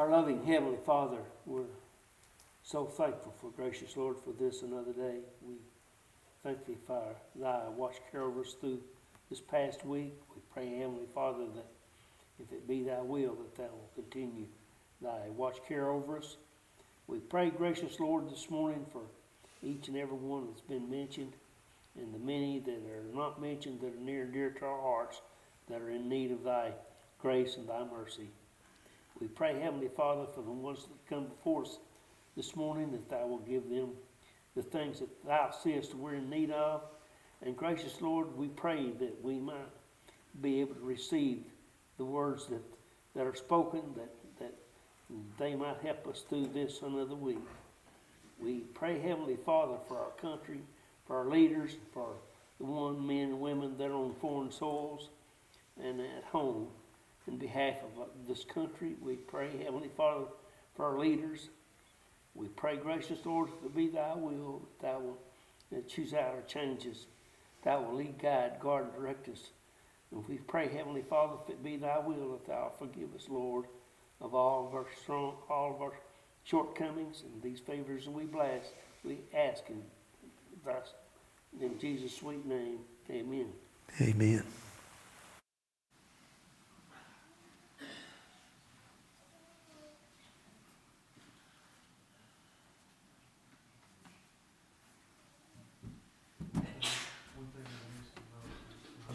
Our loving Heavenly Father, we're so thankful for gracious Lord for this another day. We thank thee for thy watch care over us through this past week. We pray, Heavenly Father, that if it be thy will, that thou will continue thy watch care over us. We pray, gracious Lord, this morning for each and every one that's been mentioned and the many that are not mentioned that are near and dear to our hearts that are in need of thy grace and thy mercy. We pray, Heavenly Father, for the ones that come before us this morning, that thou will give them the things that thou seest we're in need of. And gracious Lord, we pray that we might be able to receive the words that, that are spoken, that, that they might help us through this another week. We pray, Heavenly Father, for our country, for our leaders, for the one men and women that are on foreign soils and at home. In behalf of uh, this country, we pray, Heavenly Father, for our leaders. We pray, gracious Lord, it be thy will, that thou will choose out our changes. Thou will lead, guide, guard, and direct us. And we pray, Heavenly Father, if it be thy will, that thou forgive us, Lord, of all of our strong, all of our shortcomings and these favors we bless. We ask in in Jesus' sweet name. Amen. Amen.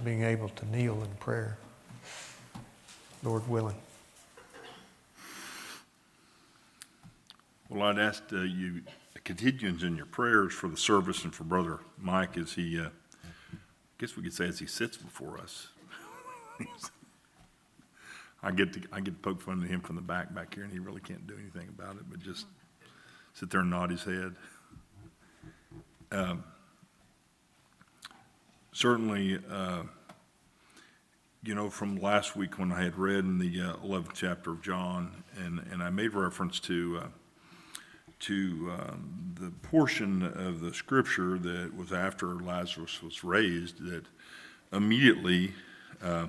Being able to kneel in prayer, Lord willing. Well, I'd ask uh, you continuance in your prayers for the service and for Brother Mike as he, uh, I guess we could say as he sits before us. I get to, I get to poke fun at him from the back back here, and he really can't do anything about it, but just sit there and nod his head. Um, Certainly, uh, you know, from last week when I had read in the uh, 11th chapter of John, and, and I made reference to, uh, to um, the portion of the scripture that was after Lazarus was raised, that immediately, uh,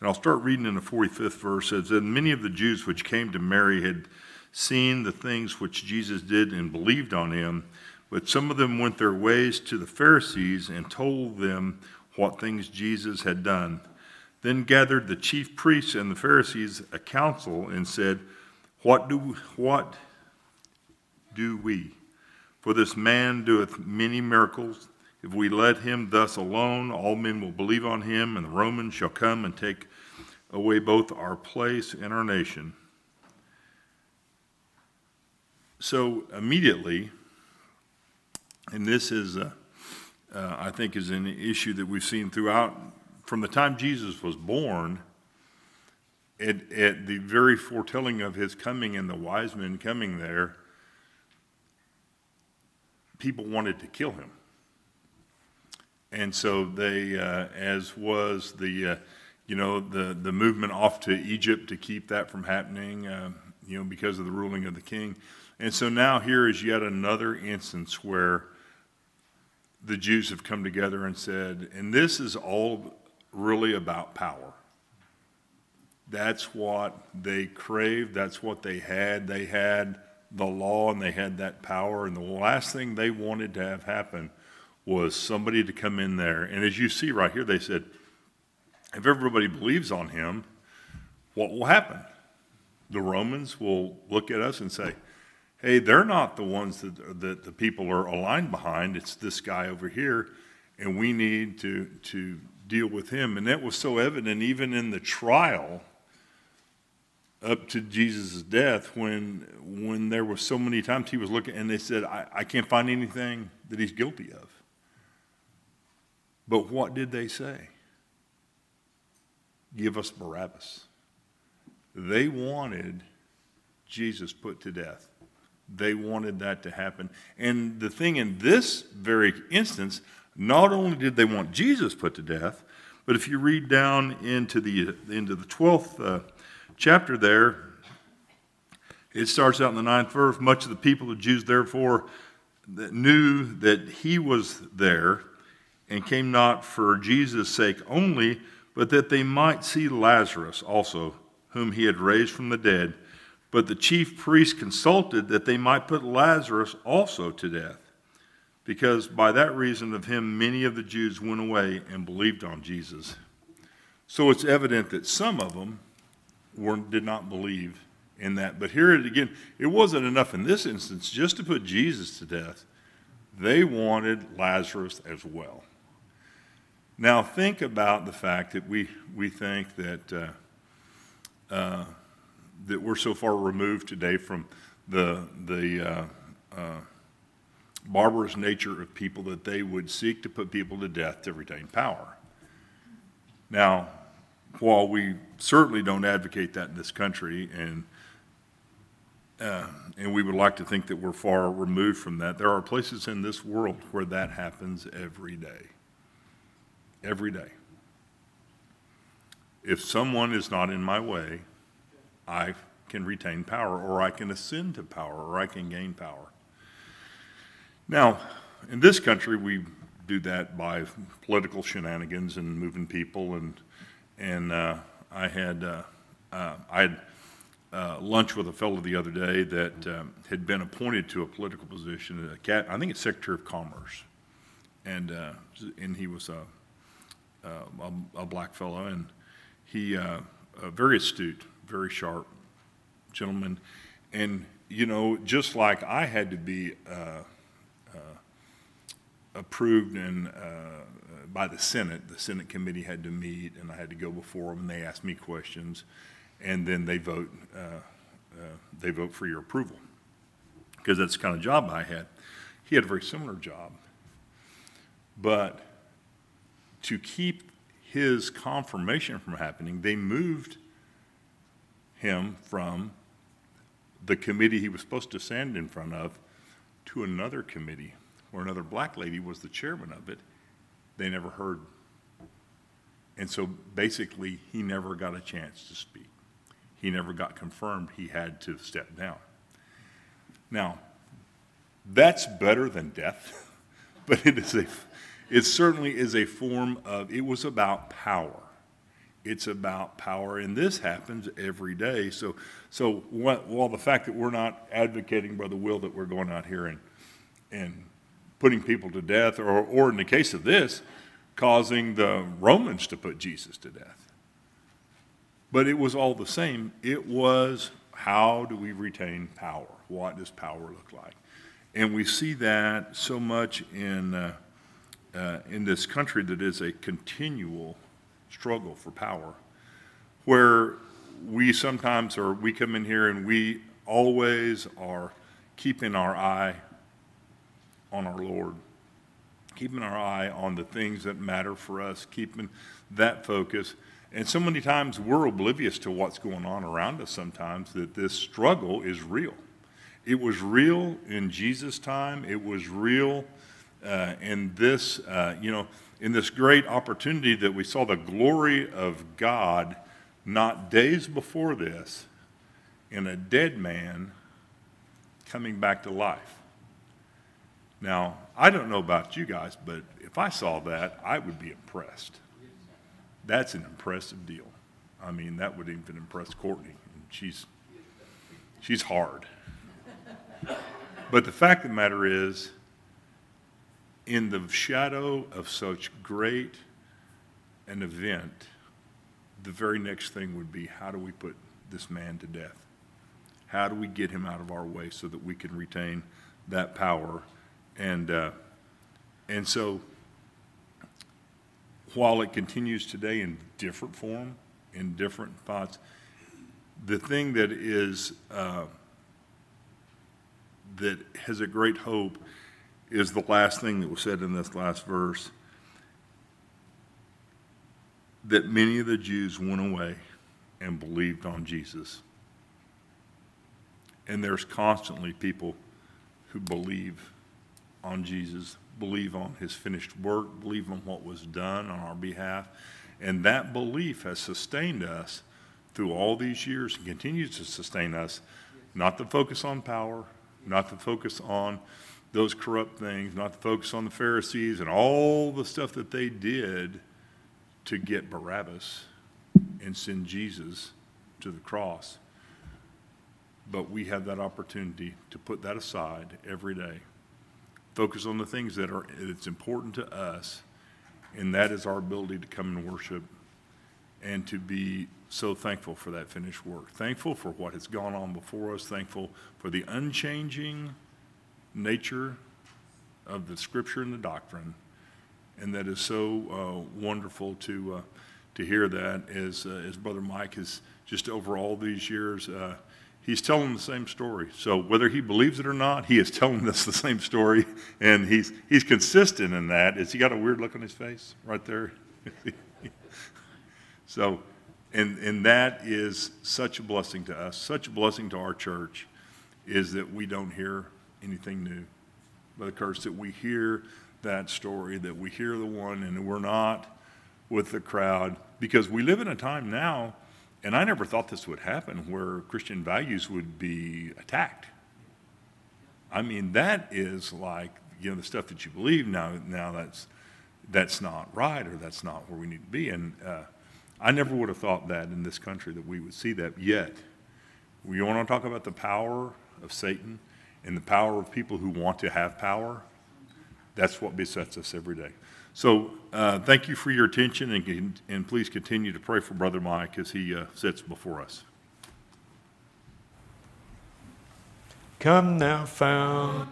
and I'll start reading in the 45th verse, it says, And many of the Jews which came to Mary had seen the things which Jesus did and believed on him, but some of them went their ways to the Pharisees and told them what things Jesus had done. Then gathered the chief priests and the Pharisees a council and said, What do, what do we? For this man doeth many miracles. If we let him thus alone, all men will believe on him, and the Romans shall come and take away both our place and our nation. So immediately, and this is, uh, uh, I think, is an issue that we've seen throughout, from the time Jesus was born, at, at the very foretelling of his coming and the wise men coming there, people wanted to kill him. And so they, uh, as was the, uh, you know, the, the movement off to Egypt to keep that from happening, uh, you know, because of the ruling of the king. And so now here is yet another instance where the Jews have come together and said, and this is all really about power. That's what they craved, that's what they had. They had the law and they had that power. And the last thing they wanted to have happen was somebody to come in there. And as you see right here, they said, if everybody believes on him, what will happen? The Romans will look at us and say, hey, they're not the ones that, that the people are aligned behind. It's this guy over here, and we need to, to deal with him. And that was so evident even in the trial up to Jesus' death when, when there were so many times he was looking and they said, I, I can't find anything that he's guilty of. But what did they say? Give us Barabbas. They wanted Jesus put to death. They wanted that to happen. And the thing in this very instance, not only did they want Jesus put to death, but if you read down into the, into the 12th uh, chapter there, it starts out in the ninth verse. Much of the people, the Jews, therefore, that knew that he was there and came not for Jesus' sake only, but that they might see Lazarus also, whom he had raised from the dead. But the chief priests consulted that they might put Lazarus also to death, because by that reason of him many of the Jews went away and believed on Jesus. So it's evident that some of them were, did not believe in that. But here it again, it wasn't enough in this instance just to put Jesus to death. They wanted Lazarus as well. Now think about the fact that we, we think that, uh, uh, that we're so far removed today from the, the uh, uh, barbarous nature of people that they would seek to put people to death to retain power. Now, while we certainly don't advocate that in this country, and uh, and we would like to think that we're far removed from that, there are places in this world where that happens every day. Every day. If someone is not in my way, I can retain power, or I can ascend to power, or I can gain power. Now, in this country, we do that by political shenanigans and moving people, and and uh, I had uh, uh, I had uh, lunch with a fellow the other day that um, had been appointed to a political position, a cat, I think it's Secretary of Commerce, and uh, and he was a a, a black fellow, and he uh, uh, very astute, very sharp gentleman, and you know, just like I had to be uh, uh, approved and uh, by the Senate, the Senate committee had to meet, and I had to go before them, and they asked me questions, and then they vote. Uh, uh, they vote for your approval because that's the kind of job I had. He had a very similar job, but to keep his confirmation from happening, they moved him from the committee he was supposed to stand in front of to another committee where another black lady was the chairman of it. They never heard. And so basically, he never got a chance to speak. He never got confirmed he had to step down. Now, that's better than death, but it is a, it certainly is a form of, it was about power. It's about power, and this happens every day. So, so what, while the fact that we're not advocating, Brother Will, that we're going out here and, and putting people to death, or, or in the case of this, causing the Romans to put Jesus to death. But it was all the same. It was how do we retain power? What does power look like? And we see that so much in, uh, uh, in this country that is a continual struggle for power, where we sometimes or we come in here and we always are keeping our eye on our Lord, keeping our eye on the things that matter for us, keeping that focus. And so many times we're oblivious to what's going on around us sometimes that this struggle is real. It was real in Jesus' time. It was real uh, in this, uh, you know, in this great opportunity that we saw the glory of God not days before this in a dead man coming back to life. Now, I don't know about you guys, but if I saw that, I would be impressed. That's an impressive deal. I mean, that would even impress Courtney. She's, she's hard. But the fact of the matter is, in the shadow of such great an event, the very next thing would be how do we put this man to death? How do we get him out of our way so that we can retain that power? And, uh, and so, while it continues today in different form, in different thoughts, the thing that is uh, that has a great hope is the last thing that was said in this last verse that many of the Jews went away and believed on Jesus. And there's constantly people who believe on Jesus, believe on his finished work, believe on what was done on our behalf. And that belief has sustained us through all these years and continues to sustain us, not to focus on power, not to focus on those corrupt things, not to focus on the Pharisees and all the stuff that they did to get Barabbas and send Jesus to the cross. but we have that opportunity to put that aside every day. Focus on the things that are, that's important to us, and that is our ability to come and worship and to be so thankful for that finished work. Thankful for what has gone on before us, thankful for the unchanging nature of the scripture and the doctrine. And that is so uh, wonderful to, uh, to hear that as, uh, as Brother Mike has just over all these years, uh, he's telling the same story. So whether he believes it or not, he is telling us the same story. And he's, he's consistent in that. Has he got a weird look on his face right there? So, and, and that is such a blessing to us, such a blessing to our church, is that we don't hear anything new. Brother Curtis, that we hear that story, that we hear the one, and we're not with the crowd, because we live in a time now, and I never thought this would happen, where Christian values would be attacked. I mean, that is like, you know, the stuff that you believe now, now that's, that's not right, or that's not where we need to be, and, uh, I never would have thought that in this country that we would see that yet. We want to talk about the power of Satan and the power of people who want to have power. That's what besets us every day. So uh, thank you for your attention and, and please continue to pray for Brother Mike as he uh, sits before us. Come now, fount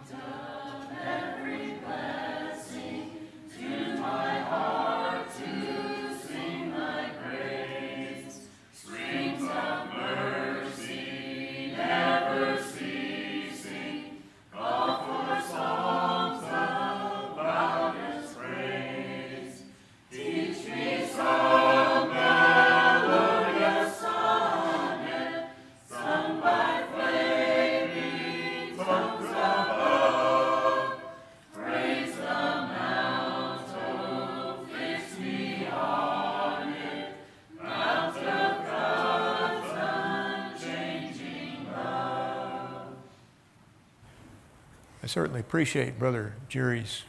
appreciate Brother Jerry's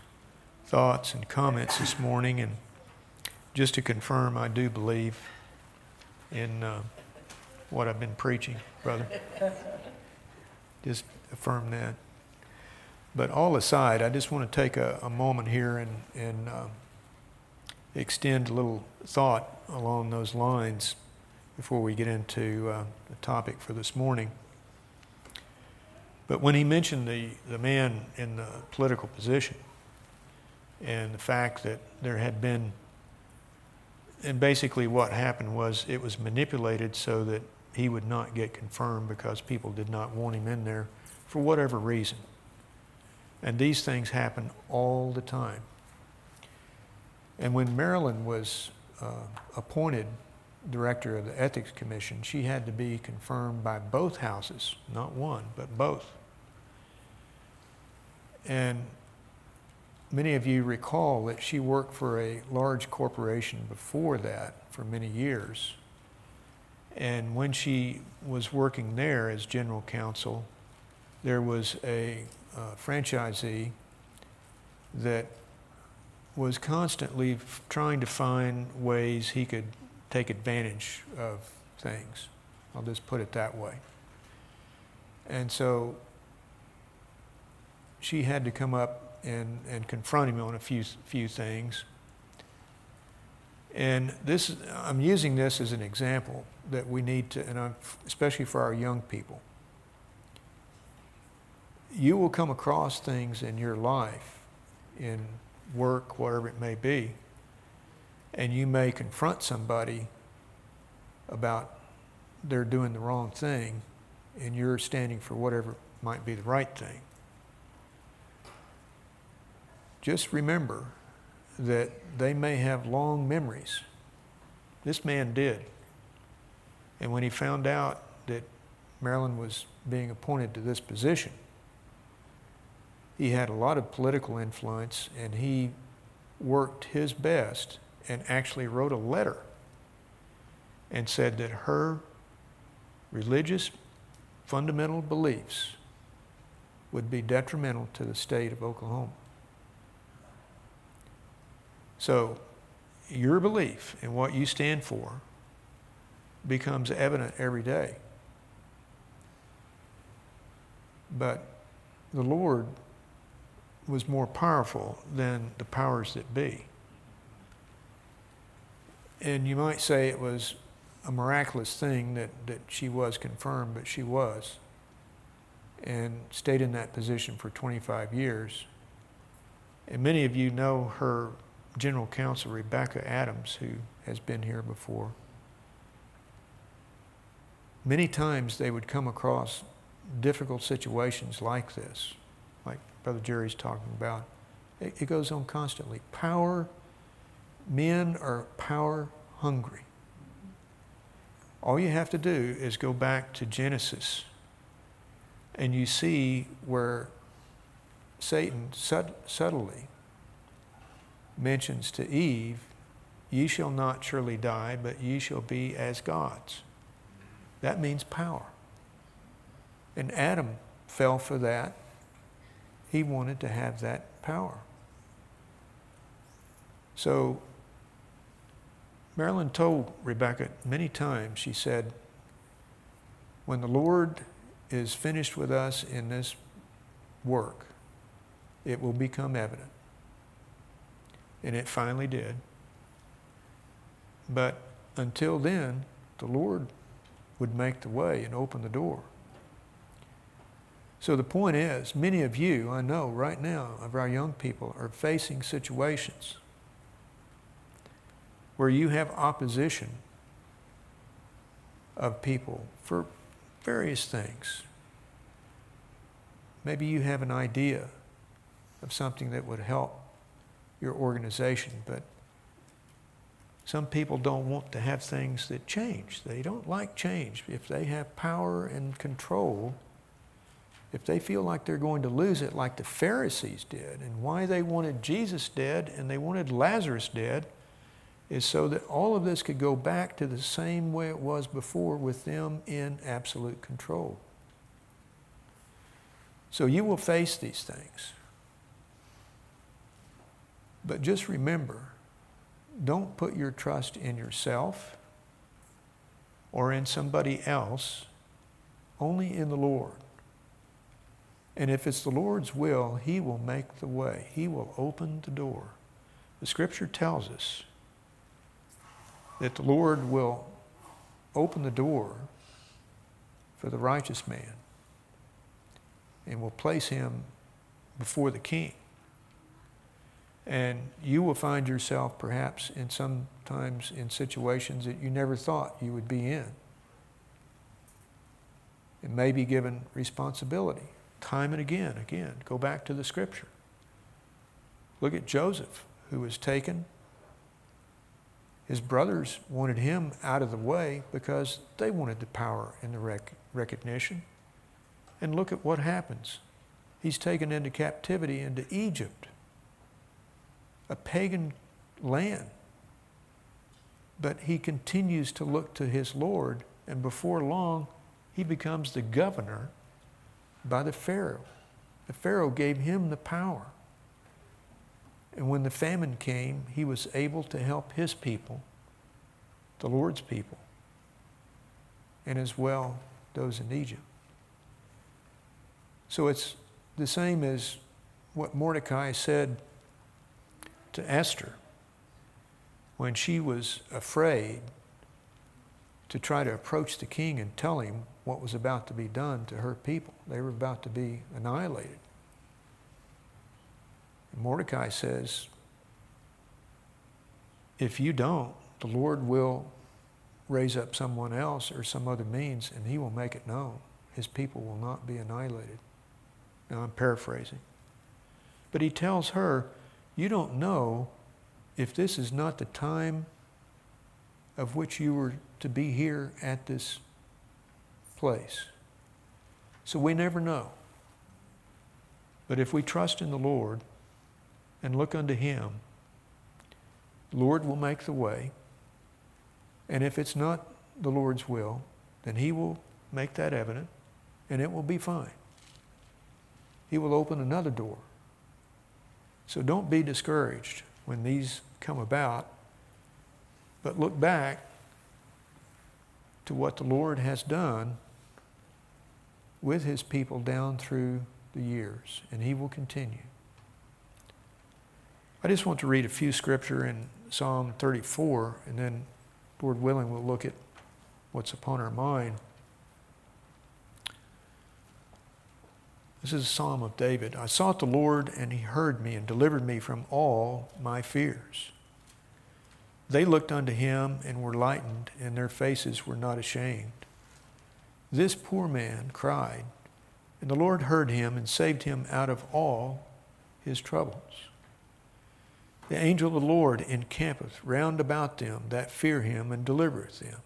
thoughts and comments this morning. And just to confirm, I do believe in uh, what I've been preaching, brother. just affirm that. But all aside, I just want to take a, a moment here and, and uh, extend a little thought along those lines before we get into uh, the topic for this morning. But when he mentioned the, the man in the political position and the fact that there had been, and basically what happened was it was manipulated so that he would not get confirmed because people did not want him in there for whatever reason. And these things happen all the time. And when Marilyn was uh, appointed director of the Ethics Commission, she had to be confirmed by both houses, not one, but both. And many of you recall that she worked for a large corporation before that for many years. And when she was working there as general counsel, there was a uh, franchisee that was constantly f- trying to find ways he could take advantage of things. I'll just put it that way. And so she had to come up and, and confront him on a few, few things. And this, I'm using this as an example that we need to, and I'm, especially for our young people. You will come across things in your life, in work, whatever it may be, and you may confront somebody about they're doing the wrong thing, and you're standing for whatever might be the right thing just remember that they may have long memories. This man did. And when he found out that Marilyn was being appointed to this position, he had a lot of political influence and he worked his best and actually wrote a letter and said that her religious fundamental beliefs would be detrimental to the state of Oklahoma. So, your belief in what you stand for becomes evident every day. but the Lord was more powerful than the powers that be. And you might say it was a miraculous thing that, that she was confirmed, but she was. And stayed in that position for 25 years. And many of you know her general counsel, Rebecca Adams, who has been here before. Many times they would come across difficult situations like this, like Brother Jerry's talking about. It, it goes on constantly. Power, men are power hungry. All you have to do is go back to Genesis and you see where Satan sub- subtly mentions to Eve, Ye shall not surely die, but ye shall be as gods. That means power. And Adam fell for that. He wanted to have that power. So Marilyn told Rebecca many times, she said, when the Lord is finished with us in this work, it will become evident. And it finally did. But until then, the Lord would make the way and open the door. So the point is, many of you, I know right now, of our young people are facing situations where you have opposition of people for various things. Maybe you have an idea of something that would help your organization, but some people don't want to have things that change. They don't like change. If they have power and control, if they feel like they're going to lose it, like the Pharisees did, and why they wanted Jesus dead and they wanted Lazarus dead, is so that all of this could go back to the same way it was before with them in absolute control. So you will face these things. But just remember don't put your trust in yourself or in somebody else, only in the Lord. And if it's the Lord's will, He will make the way, He will open the door. The scripture tells us that the Lord will open the door for the righteous man and will place him before the king. And you will find yourself perhaps in sometimes in situations that you never thought you would be in. And may be given responsibility time and again, again. Go back to the scripture. Look at Joseph, who was taken. His brothers wanted him out of the way because they wanted the power and the rec- recognition. And look at what happens. He's taken into captivity into Egypt, a pagan land. But he continues to look to his Lord, and before long, he becomes the governor by the Pharaoh. The Pharaoh gave him the power. And when the famine came, he was able to help his people, the Lord's people, and as well those in Egypt. So it's the same as what Mordecai said to Esther when she was afraid to try to approach the king and tell him what was about to be done to her people. They were about to be annihilated. And Mordecai says, if you don't, the Lord will raise up someone else or some other means, and he will make it known. His people will not be annihilated. Now, I'm paraphrasing. But he tells her, You don't know if this is not the time of which you were to be here at this place. So we never know. But if we trust in the Lord and look unto Him, the Lord will make the way. And if it's not the Lord's will, then He will make that evident and it will be fine. He will open another door. So don't be discouraged when these come about, but look back to what the Lord has done with his people down through the years, and he will continue. I just want to read a few scripture in Psalm 34, and then, Lord willing, we'll look at what's upon our mind. This is a psalm of David. I sought the Lord, and he heard me and delivered me from all my fears. They looked unto him and were lightened, and their faces were not ashamed. This poor man cried, and the Lord heard him and saved him out of all his troubles. The angel of the Lord encampeth round about them that fear him and delivereth them.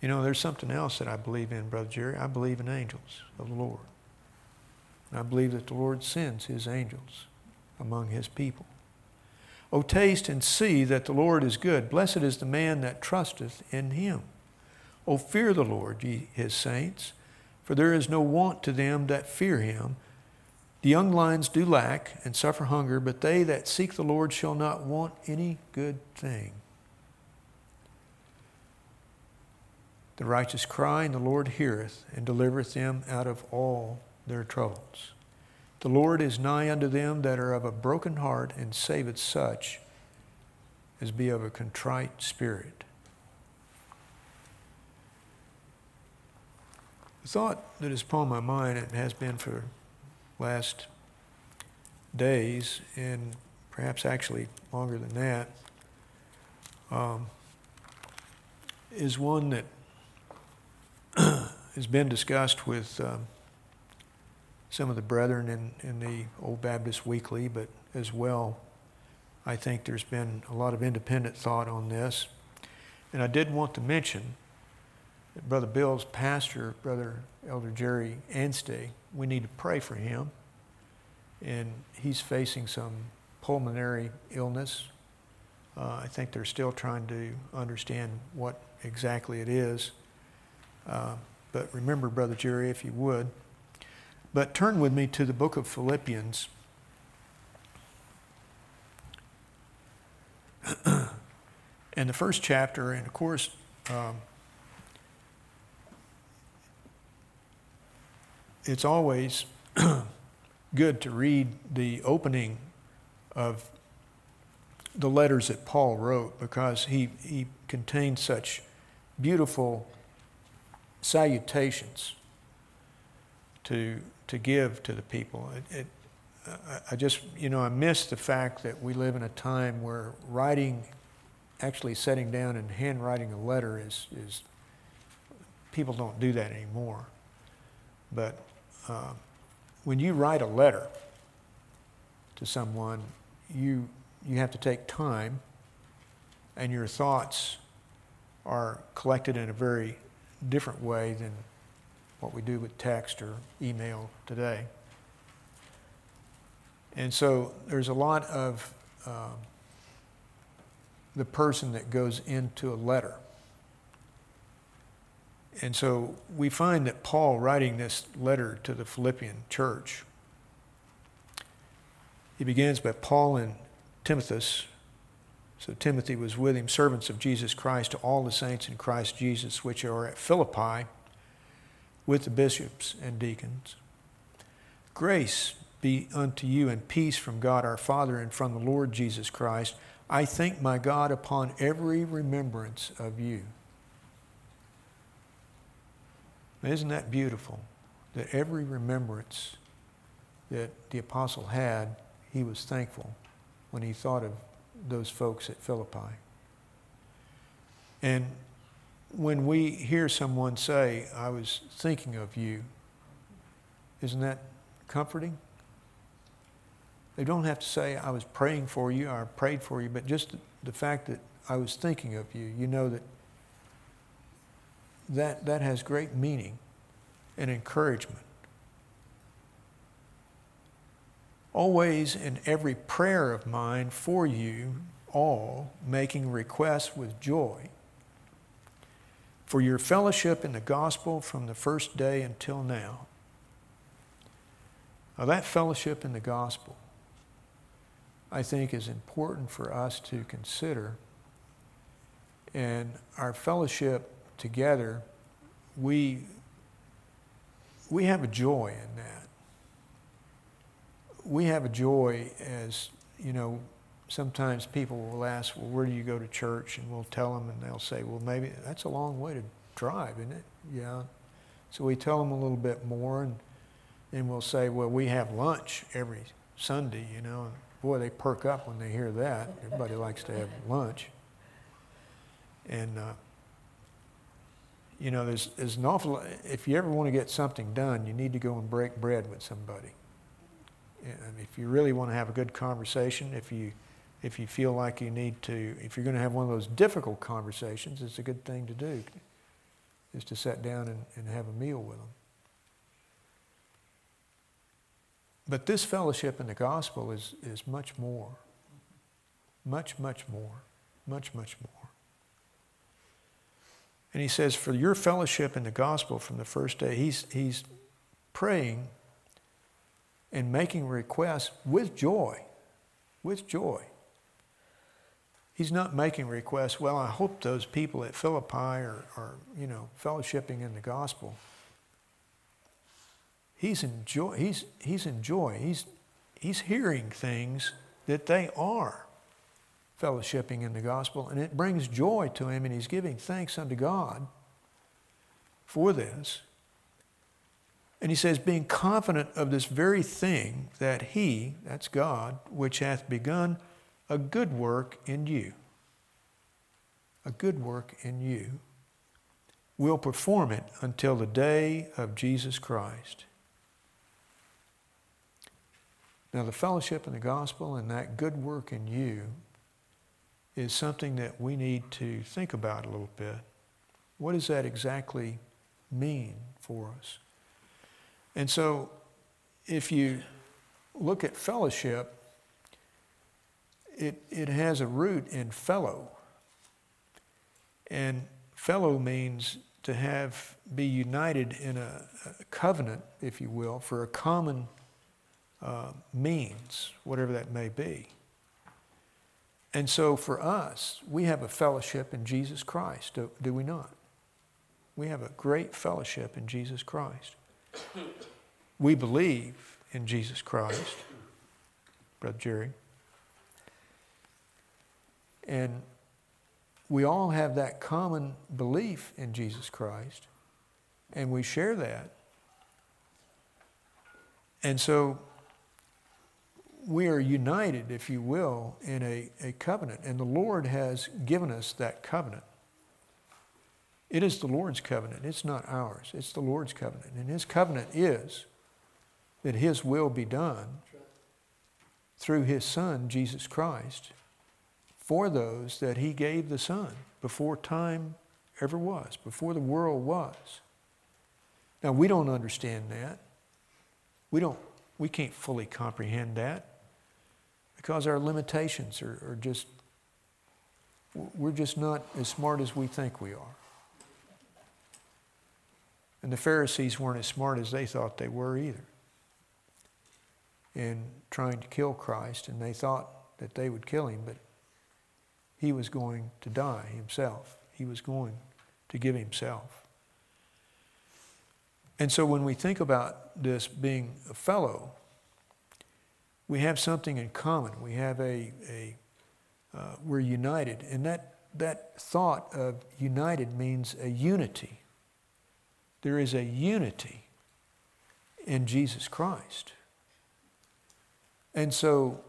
You know, there's something else that I believe in, Brother Jerry. I believe in angels of the Lord. I believe that the Lord sends his angels among his people. O taste and see that the Lord is good. Blessed is the man that trusteth in him. O fear the Lord, ye his saints, for there is no want to them that fear him. The young lions do lack and suffer hunger, but they that seek the Lord shall not want any good thing. The righteous cry, and the Lord heareth, and delivereth them out of all their troubles. The Lord is nigh unto them that are of a broken heart, and saveth such as be of a contrite spirit. The thought that is upon my mind, and has been for last days, and perhaps actually longer than that, um, is one that has been discussed with um, some of the brethren in, in the Old Baptist Weekly, but as well, I think there's been a lot of independent thought on this. And I did want to mention that Brother Bill's pastor, Brother Elder Jerry Anstey, we need to pray for him. And he's facing some pulmonary illness. Uh, I think they're still trying to understand what exactly it is. Uh, but remember, Brother Jerry, if you would. But turn with me to the book of Philippians. and the first chapter, and of course, um, it's always good to read the opening of the letters that Paul wrote because he, he contained such beautiful salutations to, to give to the people. It, it, I just, you know, I miss the fact that we live in a time where writing, actually sitting down and handwriting a letter is, is people don't do that anymore. But uh, when you write a letter to someone, you, you have to take time and your thoughts are collected in a very different way than what we do with text or email today. And so there's a lot of um, the person that goes into a letter. And so we find that Paul, writing this letter to the Philippian church, he begins by Paul and Timothy. So Timothy was with him, servants of Jesus Christ, to all the saints in Christ Jesus, which are at Philippi with the bishops and deacons. Grace be unto you and peace from God our Father and from the Lord Jesus Christ. I thank my God upon every remembrance of you. Isn't that beautiful? That every remembrance that the apostle had, he was thankful when he thought of those folks at Philippi. And when we hear someone say, I was thinking of you, isn't that comforting? They don't have to say, I was praying for you, or I prayed for you, but just the fact that I was thinking of you, you know that that, that has great meaning and encouragement. Always in every prayer of mine for you all, making requests with joy for your fellowship in the gospel from the first day until now. Now, that fellowship in the gospel, I think, is important for us to consider. And our fellowship together, we we have a joy in that. We have a joy as, you know, sometimes people will ask, well, where do you go to church? And we'll tell them, and they'll say, well, maybe that's a long way to drive, isn't it? Yeah. So we tell them a little bit more, and then we'll say, well, we have lunch every Sunday, you know. And boy, they perk up when they hear that. Everybody likes to have lunch. And, uh, you know, there's, there's an awful lot, if you ever want to get something done, you need to go and break bread with somebody. And if you really want to have a good conversation, if you, if you feel like you need to, if you're going to have one of those difficult conversations, it's a good thing to do, is to sit down and, and have a meal with them. But this fellowship in the gospel is, is much more. Much, much more. Much, much more. And he says, for your fellowship in the gospel from the first day, he's, he's praying and making requests with joy. With joy. He's not making requests, well, I hope those people at Philippi are, are you know, fellowshipping in the gospel. He's in joy. He's, he's in joy. He's, he's hearing things that they are fellowshipping in the gospel, and it brings joy to him, and he's giving thanks unto God for this. And he says, being confident of this very thing, that he, that's God, which hath begun a good work in you, a good work in you, will perform it until the day of Jesus Christ. Now, the fellowship in the gospel and that good work in you is something that we need to think about a little bit. What does that exactly mean for us? And so, if you look at fellowship, it, it has a root in fellow. And fellow means to have, be united in a, a covenant, if you will, for a common uh, means, whatever that may be. And so for us, we have a fellowship in Jesus Christ, do, do we not? We have a great fellowship in Jesus Christ. We believe in Jesus Christ, Brother Jerry. And we all have that common belief in Jesus Christ, and we share that. And so we are united, if you will, in a, a covenant, and the Lord has given us that covenant. It is the Lord's covenant, it's not ours, it's the Lord's covenant. And His covenant is that His will be done through His Son, Jesus Christ, for those that He gave the Son before time ever was, before the world was. Now, we don't understand that. We, don't, we can't fully comprehend that because our limitations are, are just, we're just not as smart as we think we are. And the Pharisees weren't as smart as they thought they were either in trying to kill Christ, and they thought that they would kill him, but he was going to die himself. He was going to give himself. And so when we think about this being a fellow, we have something in common. We have a, a uh, we're united. And that, that thought of united means a unity. There is a unity in Jesus Christ. And so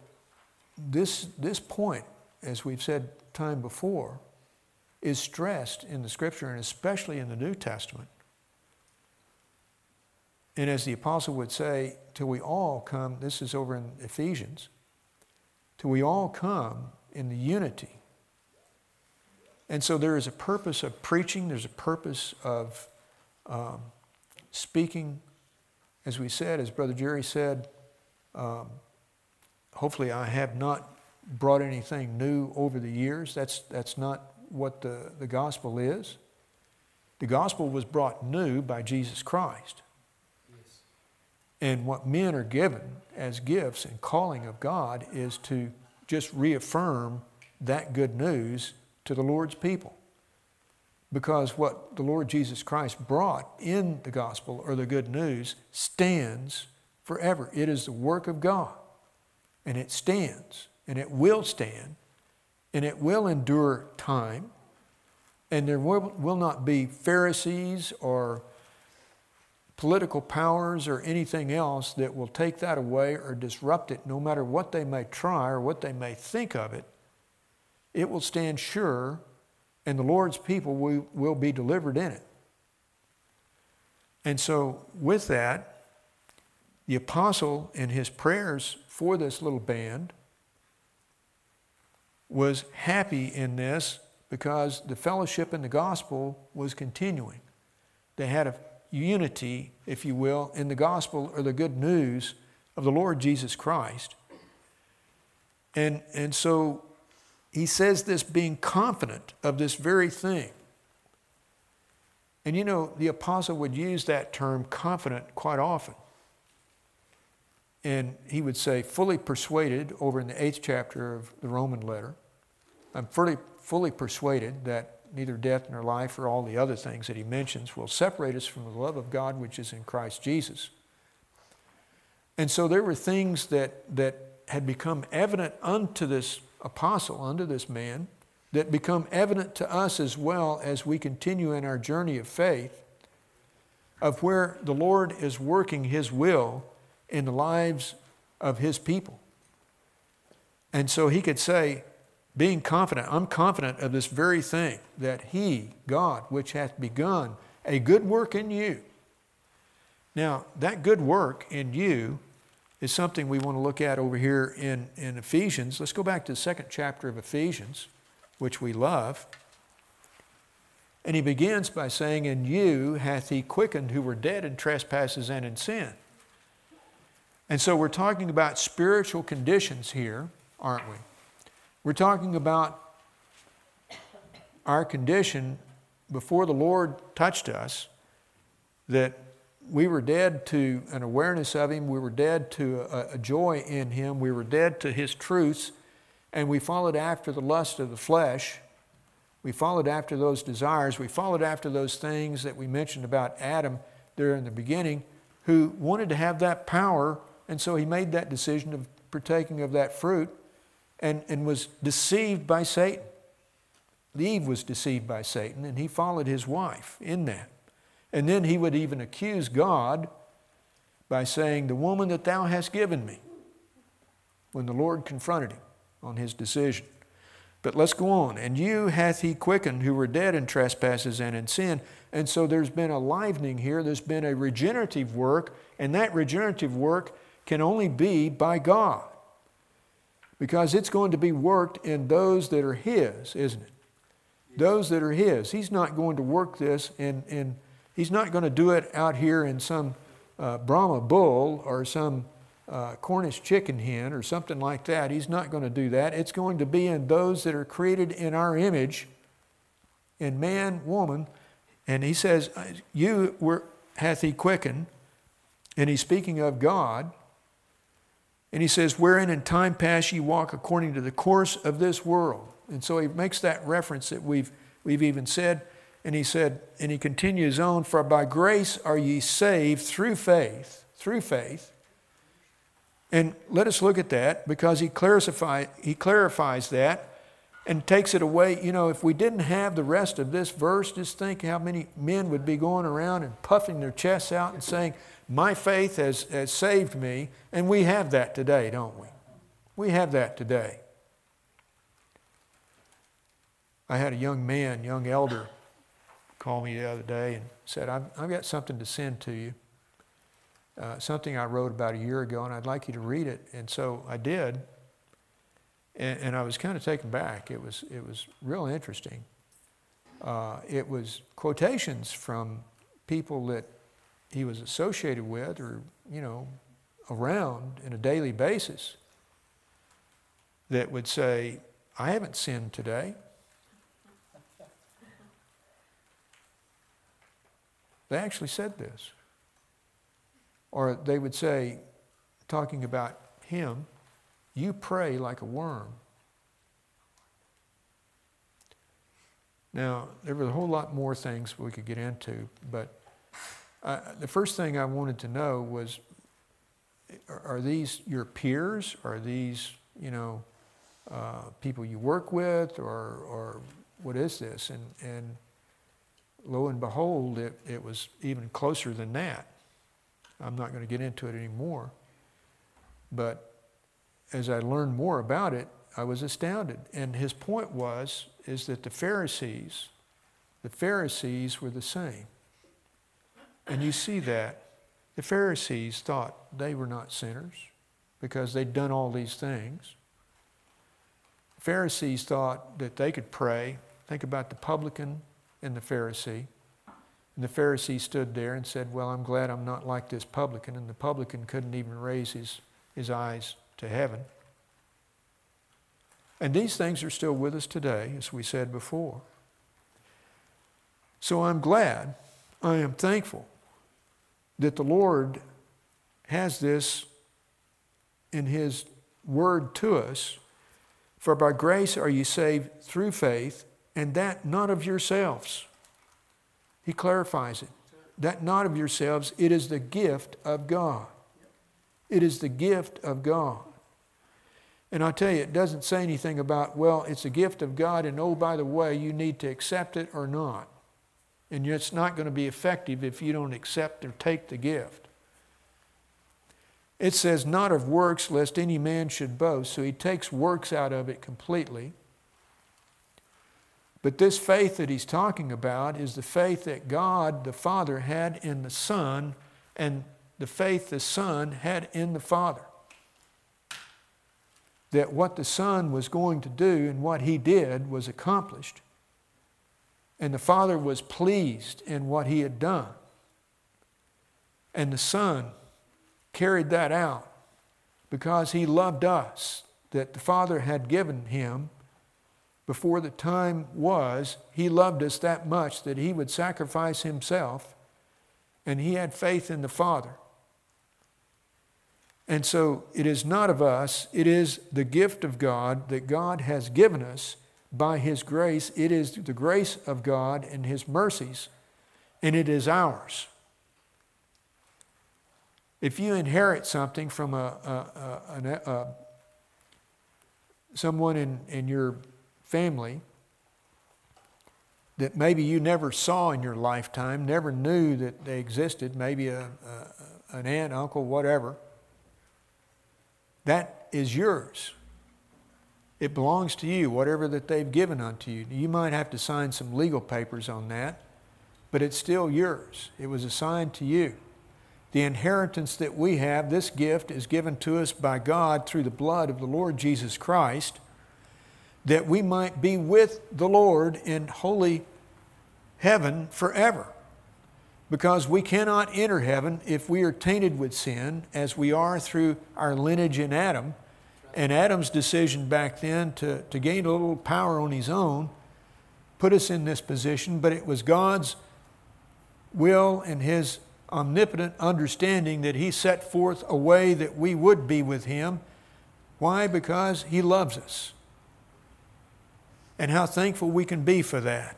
this, this point, as we've said time before, is stressed in the scripture and especially in the New Testament. And as the apostle would say, till we all come, this is over in Ephesians, till we all come in the unity. And so there is a purpose of preaching, there's a purpose of um, speaking. As we said, as Brother Jerry said, um, hopefully I have not brought anything new over the years. That's, that's not what the, the gospel is. The gospel was brought new by Jesus Christ. Yes. And what men are given as gifts and calling of God is to just reaffirm that good news to the Lord's people. Because what the Lord Jesus Christ brought in the gospel or the good news stands forever. It is the work of God, and it stands, and it will stand, and it will endure time, and there will, will not be Pharisees or political powers or anything else that will take that away or disrupt it, no matter what they may try or what they may think of it. It will stand sure, and the Lord's people will, will be delivered in it. And so, with that, the apostle in his prayers for this little band was happy in this because the fellowship in the gospel was continuing. They had a unity, if you will, in the gospel or the good news of the Lord Jesus Christ. And, and so he says this being confident of this very thing. And you know, the apostle would use that term confident quite often. And he would say, fully persuaded, over in the eighth chapter of the Roman letter. I'm fully, fully persuaded that neither death nor life or all the other things that he mentions will separate us from the love of God which is in Christ Jesus. And so there were things that, that had become evident unto this apostle, unto this man, that become evident to us as well as we continue in our journey of faith of where the Lord is working his will in the lives of his people. And so he could say, being confident, I'm confident of this very thing, that he, God, which hath begun a good work in you. Now, that good work in you is something we want to look at over here in, in Ephesians. Let's go back to the second chapter of Ephesians, which we love. And he begins by saying, In you hath he quickened who were dead in trespasses and in sin. And so we're talking about spiritual conditions here, aren't we? We're talking about our condition before the Lord touched us, that we were dead to an awareness of Him, we were dead to a, a, joy in Him, we were dead to His truths, and we followed after the lust of the flesh. We followed after those desires. We followed after those things that we mentioned about Adam there in the beginning, who wanted to have that power and so he made that decision of partaking of that fruit and, and was deceived by Satan. Eve was deceived by Satan, and he followed his wife in that. And then he would even accuse God by saying, The woman that thou hast given me, when the Lord confronted him on his decision. But let's go on. And you hath he quickened who were dead in trespasses and in sin. And so there's been a livening here, there's been a regenerative work, and that regenerative work can only be by God. Because it's going to be worked in those that are His, isn't it? Those that are His. He's not going to work this in, in He's not going to do it out here in some uh, Brahma bull or some uh, Cornish chicken hen or something like that. He's not going to do that. It's going to be in those that are created in our image, in man, woman. And he says, You were, hath he quickened. And he's speaking of God. And he says, Wherein in time past ye walk according to the course of this world. And so he makes that reference that we've, we've even said. And he said, and he continues on, For by grace are ye saved through faith, through faith. And let us look at that because he, clarify, he clarifies that and takes it away. You know, if we didn't have the rest of this verse, just think how many men would be going around and puffing their chests out and saying, my faith has, has saved me, and we have that today, don't we? We have that today. I had a young man, young elder, call me the other day and said, I've, I've got something to send to you. Uh, something I wrote about a year ago, and I'd like you to read it. And so I did, and, and I was kind of taken back. It was, it was real interesting. Uh, it was quotations from people that he was associated with or, you know, around in a daily basis that would say, I haven't sinned today. They actually said this. Or they would say, talking about him, you pray like a worm. Now, there was a whole lot more things we could get into, but uh, the first thing I wanted to know was are, these your peers? Are these, you know, uh, people you work with, or, or what is this? And, and lo and behold, it, it was even closer than that. I'm not going to get into it anymore. But as I learned more about it, I was astounded. And his point was is that the Pharisees, the Pharisees were the same. And you see that. The Pharisees thought they were not sinners because they'd done all these things. The Pharisees thought that they could pray. Think about the publican and the Pharisee. And the Pharisee stood there and said, Well, I'm glad I'm not like this publican. And the publican couldn't even raise his, his eyes to heaven. And these things are still with us today, as we said before. So I'm glad, I am thankful that the Lord has this in His word to us. For by grace are you saved through faith, and that not of yourselves. He clarifies it. That not of yourselves, it is the gift of God. It is the gift of God. And I tell you, it doesn't say anything about, well, it's a gift of God, and oh, by the way, you need to accept it or not. And it's not going to be effective if you don't accept or take the gift. It says, not of works, lest any man should boast. So he takes works out of it completely. But this faith that he's talking about is the faith that God the Father had in the Son, and the faith the Son had in the Father that what the Son was going to do and what he did was accomplished. And the Father was pleased in what he had done. And the Son carried that out because he loved us, that the Father had given him before the time was. He loved us that much that he would sacrifice himself, and he had faith in the Father. And so it is not of us, it is the gift of God that God has given us by His grace. It is the grace of God and His mercies, and it is ours. If you inherit something from a, a, a, a someone in, in your family that maybe you never saw in your lifetime, never knew that they existed, maybe a, an aunt, uncle, whatever that is yours. It belongs to you, whatever that they've given unto you. You might have to sign some legal papers on that, but it's still yours. It was assigned to you. The inheritance that we have, this gift, is given to us by God through the blood of the Lord Jesus Christ, that we might be with the Lord in holy heaven forever because we cannot enter heaven if we are tainted with sin, as we are through our lineage in Adam. And Adam's decision back then to, to gain a little power on his own put us in this position, but it was God's will and his omnipotent understanding that he set forth a way that we would be with him. Why? Because he loves us. And how thankful we can be for that.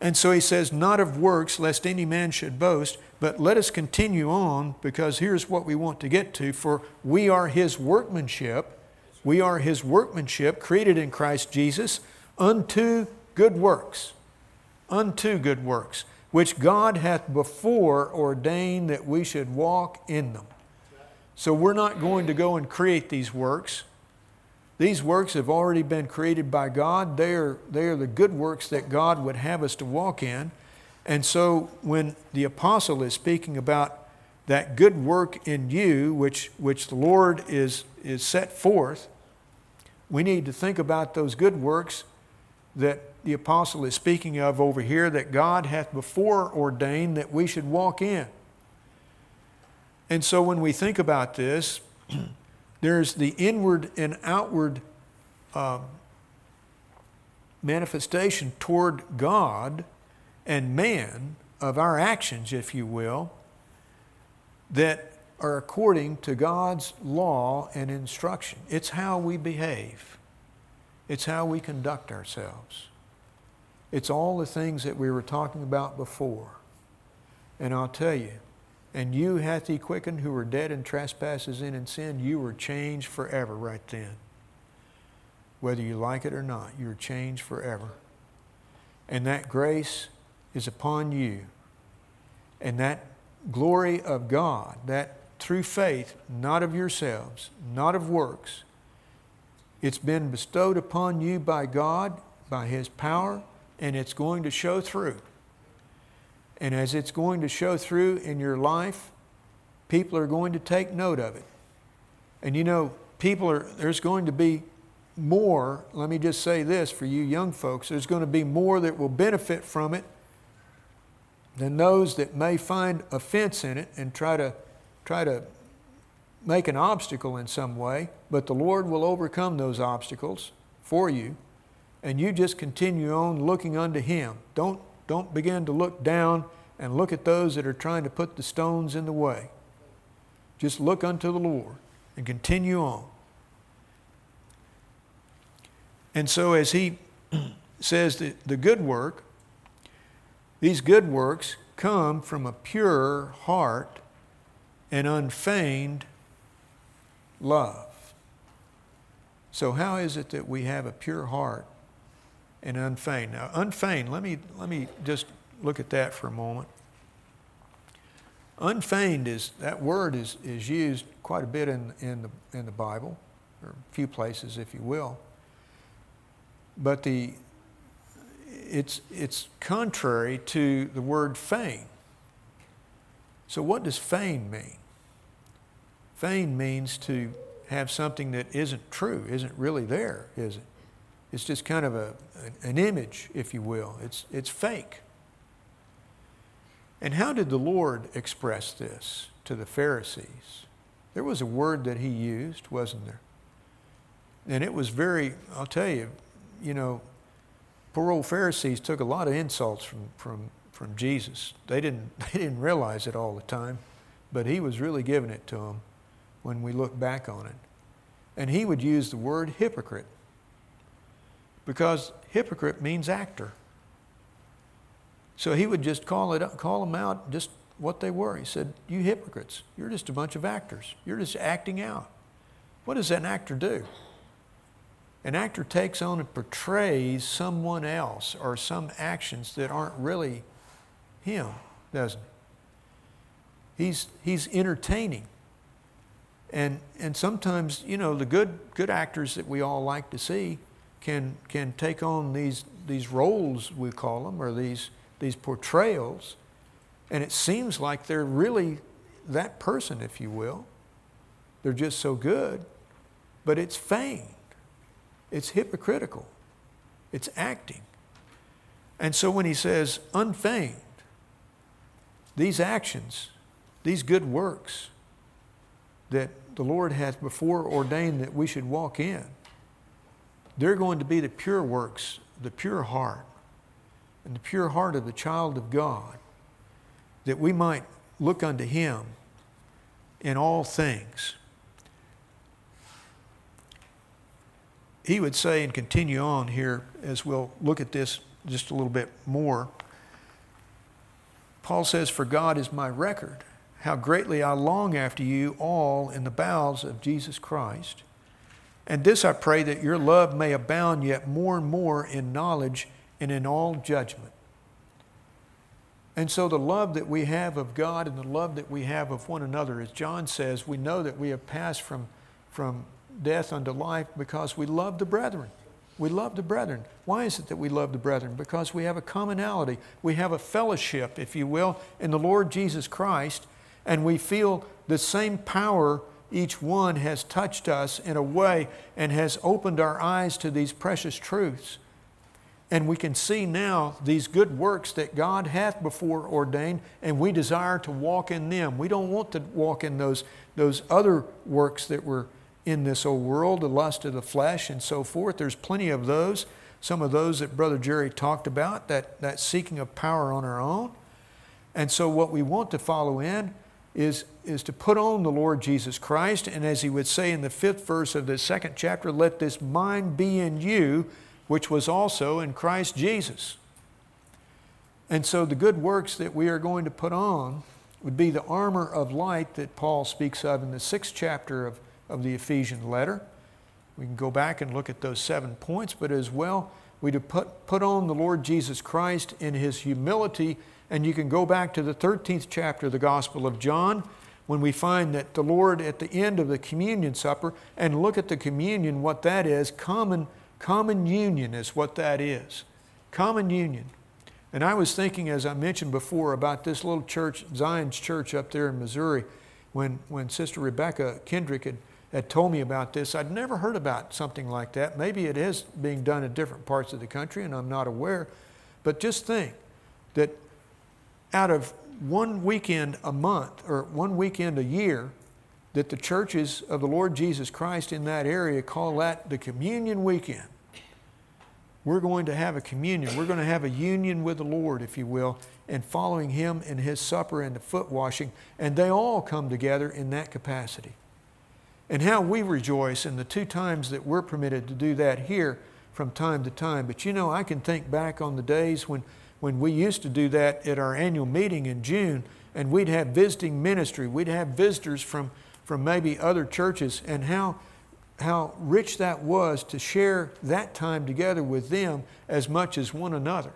And so he says, Not of works, lest any man should boast, but let us continue on, because here's what we want to get to. For we are his workmanship. We are his workmanship, created in Christ Jesus, unto good works. Unto good works, which God hath before ordained that we should walk in them. So we're not going to go and create these works. These works have already been created by God. They are, they are the good works that God would have us to walk in. And so when the apostle is speaking about that good work in you, which, which the Lord is, is set forth, we need to think about those good works that the apostle is speaking of over here that God hath before ordained that we should walk in. And so when we think about this, There's the inward and outward um, manifestation toward God and man of our actions, if you will, that are according to God's law and instruction. It's how we behave, it's how we conduct ourselves. It's all the things that we were talking about before. And I'll tell you, and you hath he quickened who were dead in trespasses and in sin, you were changed forever right then. Whether you like it or not, you're changed forever. And that grace is upon you. And that glory of God, that through faith, not of yourselves, not of works, it's been bestowed upon you by God, by His power, and it's going to show through. And as it's going to show through in your life, people are going to take note of it. And you know, people are, there's going to be more, let me just say this for you young folks, there's going to be more that will benefit from it than those that may find offense in it and try to try to make an obstacle in some way, but the Lord will overcome those obstacles for you, and you just continue on looking unto Him. Don't, don't begin to look down and look at those that are trying to put the stones in the way. Just look unto the Lord and continue on. And so, as He says the good work, these good works come from a pure heart and unfeigned love. So, how is it that we have a pure heart and unfeigned? Now, unfeigned, let me, let me just look at that for a moment. Unfeigned is, that word is, is used quite a bit in, in, the, in the Bible, or a few places, if you will. But the, it's, it's contrary to the word feign. So, what does feign mean? Feign means to have something that isn't true, isn't really there, is it? It's just kind of a, an image, if you will. It's, it's fake. And how did the Lord express this to the Pharisees? There was a word that he used, wasn't there? And it was very, I'll tell you, you know, poor old Pharisees took a lot of insults from, from, from Jesus. They didn't, they didn't realize it all the time, but he was really giving it to them when we look back on it. And he would use the word hypocrite because hypocrite means actor. So he would just call, it, call them out just what they were. He said, You hypocrites, you're just a bunch of actors. You're just acting out. What does an actor do? An actor takes on and portrays someone else or some actions that aren't really him, doesn't he? He's, he's entertaining. And, and sometimes, you know, the good, good actors that we all like to see can, can take on these, these roles, we call them, or these, these portrayals, and it seems like they're really that person, if you will. They're just so good, but it's feigned, it's hypocritical, it's acting. And so when he says unfeigned, these actions, these good works, that the Lord hath before ordained that we should walk in. They're going to be the pure works, the pure heart, and the pure heart of the child of God, that we might look unto Him in all things. He would say, and continue on here as we'll look at this just a little bit more. Paul says, For God is my record how greatly I long after you all in the bowels of Jesus Christ. And this I pray that your love may abound yet more and more in knowledge and in all judgment. And so, the love that we have of God and the love that we have of one another, as John says, we know that we have passed from, from death unto life because we love the brethren. We love the brethren. Why is it that we love the brethren? Because we have a commonality. We have a fellowship, if you will, in the Lord Jesus Christ and we feel the same power each one has touched us in a way and has opened our eyes to these precious truths. And we can see now these good works that God hath before ordained, and we desire to walk in them. We don't want to walk in those, those other works that were in this old world, the lust of the flesh and so forth. There's plenty of those. Some of those that Brother Jerry talked about, that, that seeking of power on our own. And so, what we want to follow in is, is to put on the Lord Jesus Christ. And as he would say in the fifth verse of the second chapter, let this mind be in you, which was also in Christ Jesus. And so the good works that we are going to put on would be the armor of light that Paul speaks of in the sixth chapter of, of the Ephesian letter. We can go back and look at those seven points, but as well, we to put, put on the Lord Jesus Christ in his humility. And you can go back to the 13th chapter of the Gospel of John when we find that the Lord at the end of the communion supper, and look at the communion, what that is, common, common union is what that is. Common union. And I was thinking, as I mentioned before, about this little church, Zion's Church up there in Missouri, when, when Sister Rebecca Kendrick had, had told me about this. I'd never heard about something like that. Maybe it is being done in different parts of the country, and I'm not aware. But just think that out of one weekend a month or one weekend a year, that the churches of the Lord Jesus Christ in that area call that the communion weekend we're going to have a communion. We're going to have a union with the Lord, if you will, and following Him in His supper and the foot washing. And they all come together in that capacity. And how we rejoice in the two times that we're permitted to do that here from time to time. But you know, I can think back on the days when, when we used to do that at our annual meeting in June, and we'd have visiting ministry. We'd have visitors from, from maybe other churches, and how how rich that was to share that time together with them as much as one another.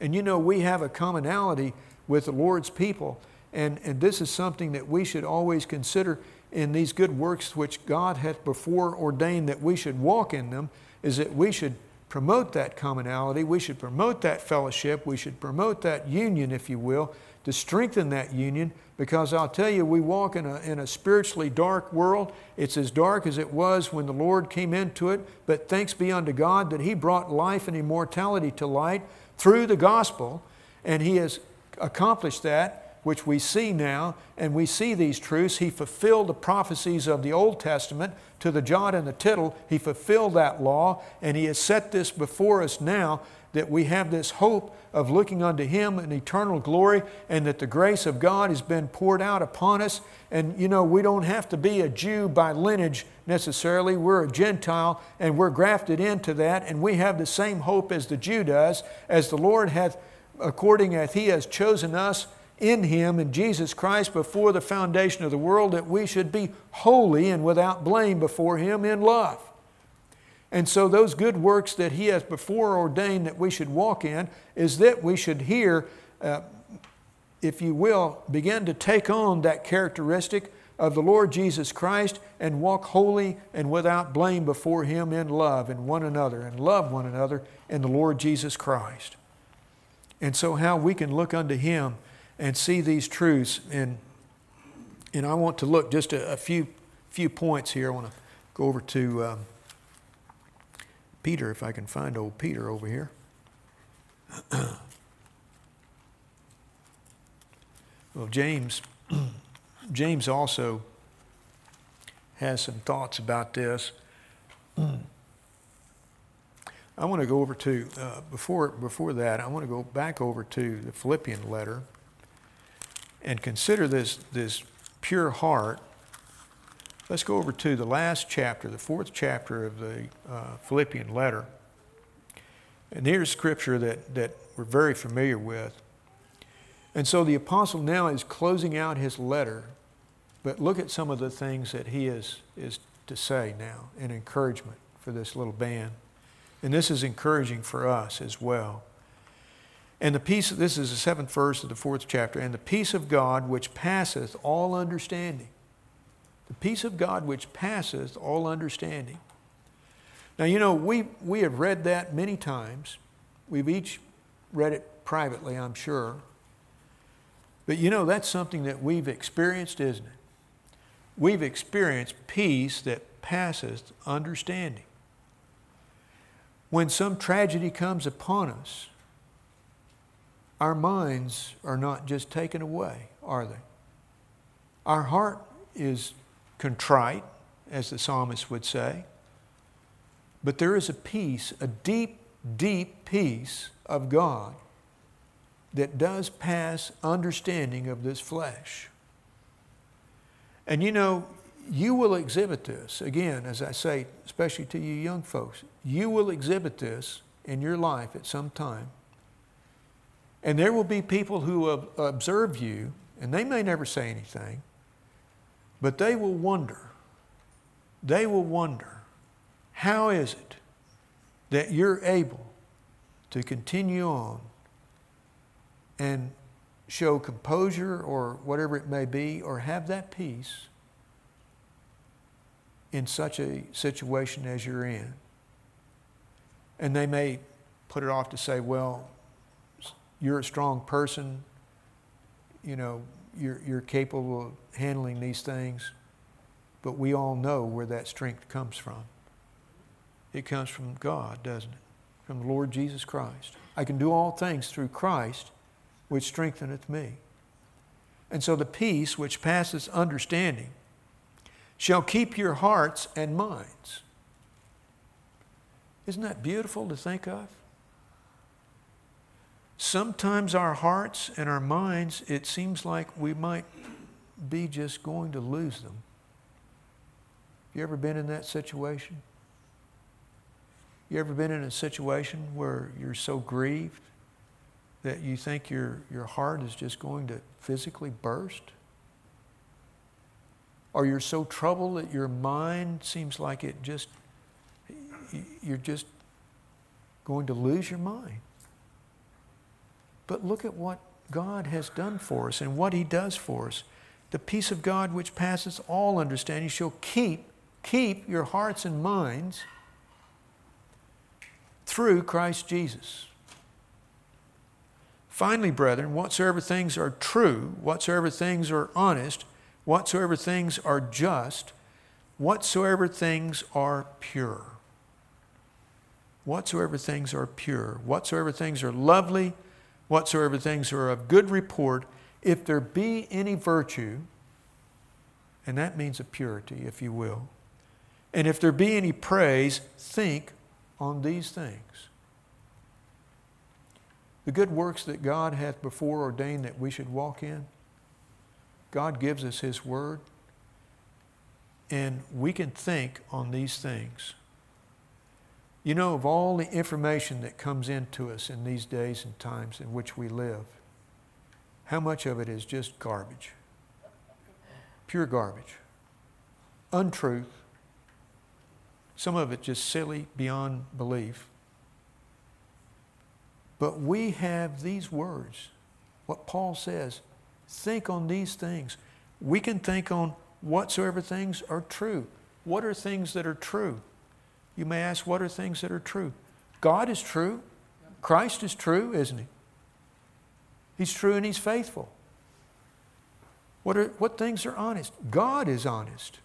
And you know, we have a commonality with the Lord's people, and, and this is something that we should always consider in these good works which God hath before ordained that we should walk in them, is that we should promote that commonality, we should promote that fellowship, we should promote that union, if you will, to strengthen that union. Because I'll tell you, we walk in a, in a spiritually dark world. It's as dark as it was when the Lord came into it, but thanks be unto God that He brought life and immortality to light through the gospel, and He has accomplished that, which we see now, and we see these truths. He fulfilled the prophecies of the Old Testament to the jot and the tittle. He fulfilled that law, and He has set this before us now that we have this hope of looking unto Him in eternal glory and that the grace of God has been poured out upon us. And you know, we don't have to be a Jew by lineage necessarily. We're a Gentile and we're grafted into that, and we have the same hope as the Jew does, as the Lord hath, according as He has chosen us in Him, in Jesus Christ, before the foundation of the world, that we should be holy and without blame before Him in love. And so, those good works that He has before ordained that we should walk in is that we should hear, uh, if you will, begin to take on that characteristic of the Lord Jesus Christ and walk holy and without blame before Him in love and one another and love one another in the Lord Jesus Christ. And so, how we can look unto Him and see these truths. And, and I want to look just a, a few, few points here. I want to go over to. Um, Peter, if I can find old Peter over here. well, James, James also has some thoughts about this. I want to go over to uh, before before that. I want to go back over to the Philippian letter and consider this this pure heart Let's go over to the last chapter, the fourth chapter of the uh, Philippian letter. And here's scripture that, that we're very familiar with. And so the apostle now is closing out his letter, but look at some of the things that he is, is to say now in encouragement for this little band. And this is encouraging for us as well. And the peace, this is the seventh verse of the fourth chapter, and the peace of God which passeth all understanding the peace of God which passeth all understanding. Now, you know, we, we have read that many times. We've each read it privately, I'm sure. But you know, that's something that we've experienced, isn't it? We've experienced peace that passeth understanding. When some tragedy comes upon us, our minds are not just taken away, are they? Our heart is contrite, as the psalmist would say. But there is a peace, a deep, deep peace of God that does pass understanding of this flesh. And you know, you will exhibit this, again, as I say, especially to you young folks, you will exhibit this in your life at some time. And there will be people who observe you, and they may never say anything, but they will wonder. They will wonder how is it that you're able to continue on and show composure or whatever it may be, or have that peace in such a situation as you're in. And they may put it off to say, well, you're a strong person, you know, you're, you're capable of handling these things, but we all know where that strength comes from. It comes from God, doesn't it? From the Lord Jesus Christ. I can do all things through Christ, which strengtheneth me. And so the peace which passes understanding shall keep your hearts and minds. Isn't that beautiful to think of? Sometimes our hearts and our minds, it seems like we might be just going to lose them. You ever been in that situation? You ever been in a situation where you're so grieved that you think your, your heart is just going to physically burst? Or you're so troubled that your mind seems like it just, you're just going to lose your mind. But look at what God has done for us and what He does for us. The peace of God which passes all understanding shall keep, keep your hearts and minds through Christ Jesus. Finally, brethren, whatsoever things are true, whatsoever things are honest, whatsoever things are just, whatsoever things are pure, whatsoever things are pure, whatsoever things are lovely, whatsoever things are of good report, if there be any virtue, and that means a purity, if you will, and if there be any praise, think on these things. The good works that God hath before ordained that we should walk in, God gives us His Word, and we can think on these things. You know, of all the information that comes into us in these days and times in which we live, how much of it is just garbage? Pure garbage. Untruth. Some of it just silly beyond belief. But we have these words, what Paul says think on these things. We can think on whatsoever things are true. What are things that are true? You may ask, what are things that are true? God is true. Christ is true, isn't he? He's true and he's faithful. What, are, what things are honest? God is honest.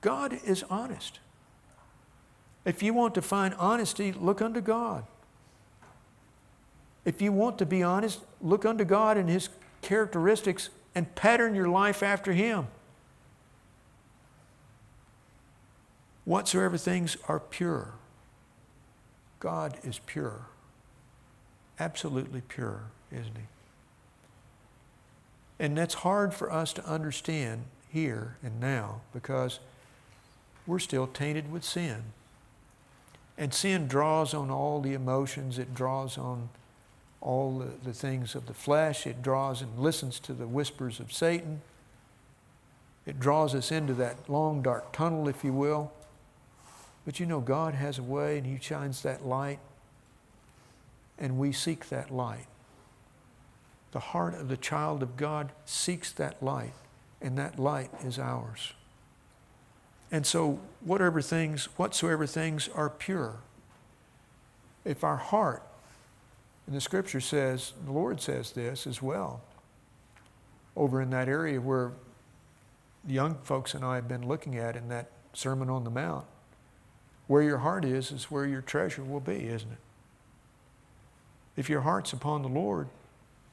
God is honest. If you want to find honesty, look unto God. If you want to be honest, look unto God and His characteristics and pattern your life after Him. Whatsoever things are pure, God is pure. Absolutely pure, isn't He? And that's hard for us to understand here and now because we're still tainted with sin. And sin draws on all the emotions, it draws on all the, the things of the flesh, it draws and listens to the whispers of Satan. It draws us into that long, dark tunnel, if you will. But you know, God has a way and He shines that light, and we seek that light. The heart of the child of God seeks that light, and that light is ours. And so, whatever things, whatsoever things are pure, if our heart, and the scripture says, the Lord says this as well, over in that area where the young folks and I have been looking at in that Sermon on the Mount, where your heart is, is where your treasure will be, isn't it? If your heart's upon the Lord,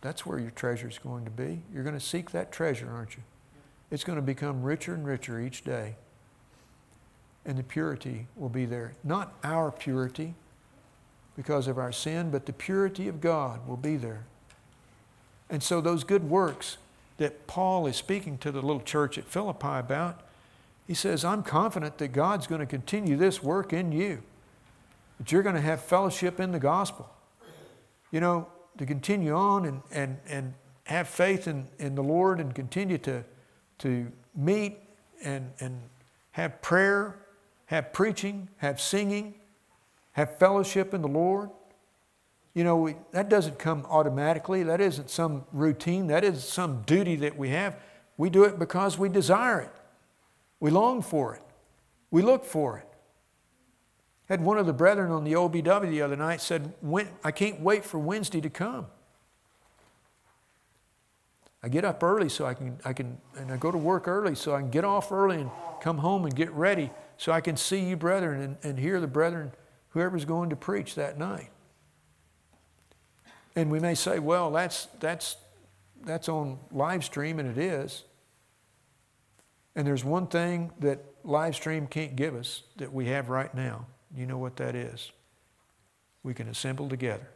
that's where your treasure is going to be. You're going to seek that treasure, aren't you? It's going to become richer and richer each day. And the purity will be there. Not our purity because of our sin, but the purity of God will be there. And so, those good works that Paul is speaking to the little church at Philippi about, he says, I'm confident that God's going to continue this work in you, that you're going to have fellowship in the gospel. You know, to continue on and, and, and have faith in, in the Lord and continue to, to meet and, and have prayer, have preaching, have singing, have fellowship in the Lord. You know, we, that doesn't come automatically. That isn't some routine. That isn't some duty that we have. We do it because we desire it. We long for it. We look for it. Had one of the brethren on the OBW the other night said, I can't wait for Wednesday to come. I get up early so I can, I can, and I go to work early so I can get off early and come home and get ready so I can see you brethren and, and hear the brethren, whoever's going to preach that night. And we may say, well, that's, that's, that's on live stream, and it is. And there's one thing that live stream can't give us that we have right now. You know what that is? We can assemble together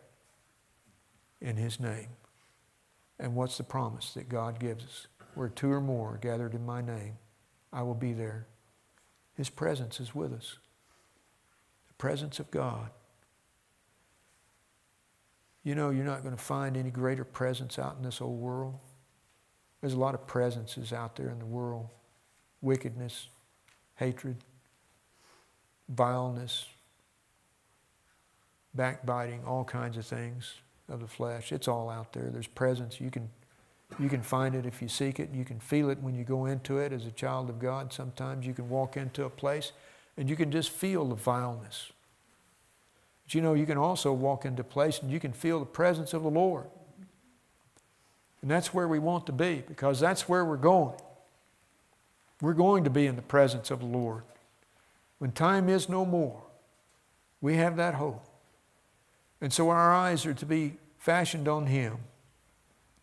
in His name. And what's the promise that God gives us? Where two or more are gathered in my name, I will be there. His presence is with us. The presence of God. You know, you're not going to find any greater presence out in this old world. There's a lot of presences out there in the world wickedness, hatred, vileness, backbiting, all kinds of things of the flesh. It's all out there. There's presence. You can, you can find it if you seek it. You can feel it when you go into it as a child of God. Sometimes you can walk into a place and you can just feel the vileness. But you know, you can also walk into a place and you can feel the presence of the Lord. And that's where we want to be because that's where we're going. We're going to be in the presence of the Lord. When time is no more, we have that hope. And so our eyes are to be fashioned on Him,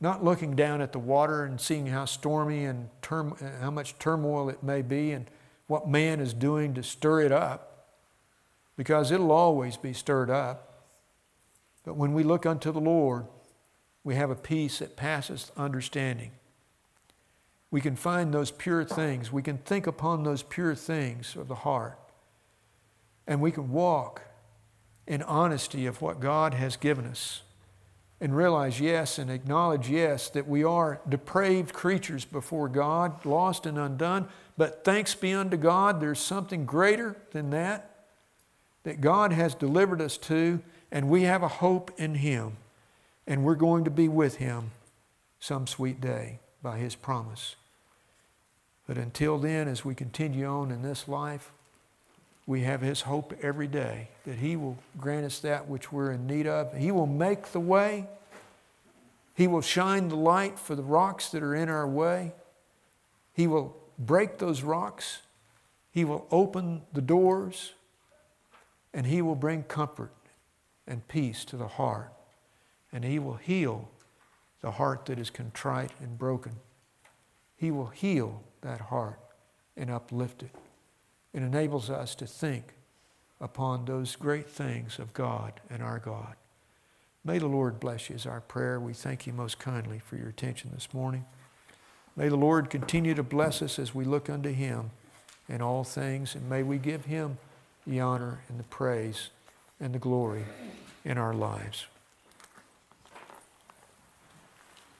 not looking down at the water and seeing how stormy and how much turmoil it may be and what man is doing to stir it up, because it'll always be stirred up. But when we look unto the Lord, we have a peace that passes understanding. We can find those pure things. We can think upon those pure things of the heart. And we can walk in honesty of what God has given us and realize, yes, and acknowledge, yes, that we are depraved creatures before God, lost and undone. But thanks be unto God, there's something greater than that that God has delivered us to, and we have a hope in Him. And we're going to be with Him some sweet day by His promise. But until then, as we continue on in this life, we have His hope every day that He will grant us that which we're in need of. He will make the way, He will shine the light for the rocks that are in our way. He will break those rocks, He will open the doors, and He will bring comfort and peace to the heart. And He will heal the heart that is contrite and broken. He will heal that heart and uplift it. It enables us to think upon those great things of God and our God. May the Lord bless you is our prayer. We thank you most kindly for your attention this morning. May the Lord continue to bless us as we look unto Him in all things, and may we give Him the honor and the praise and the glory in our lives.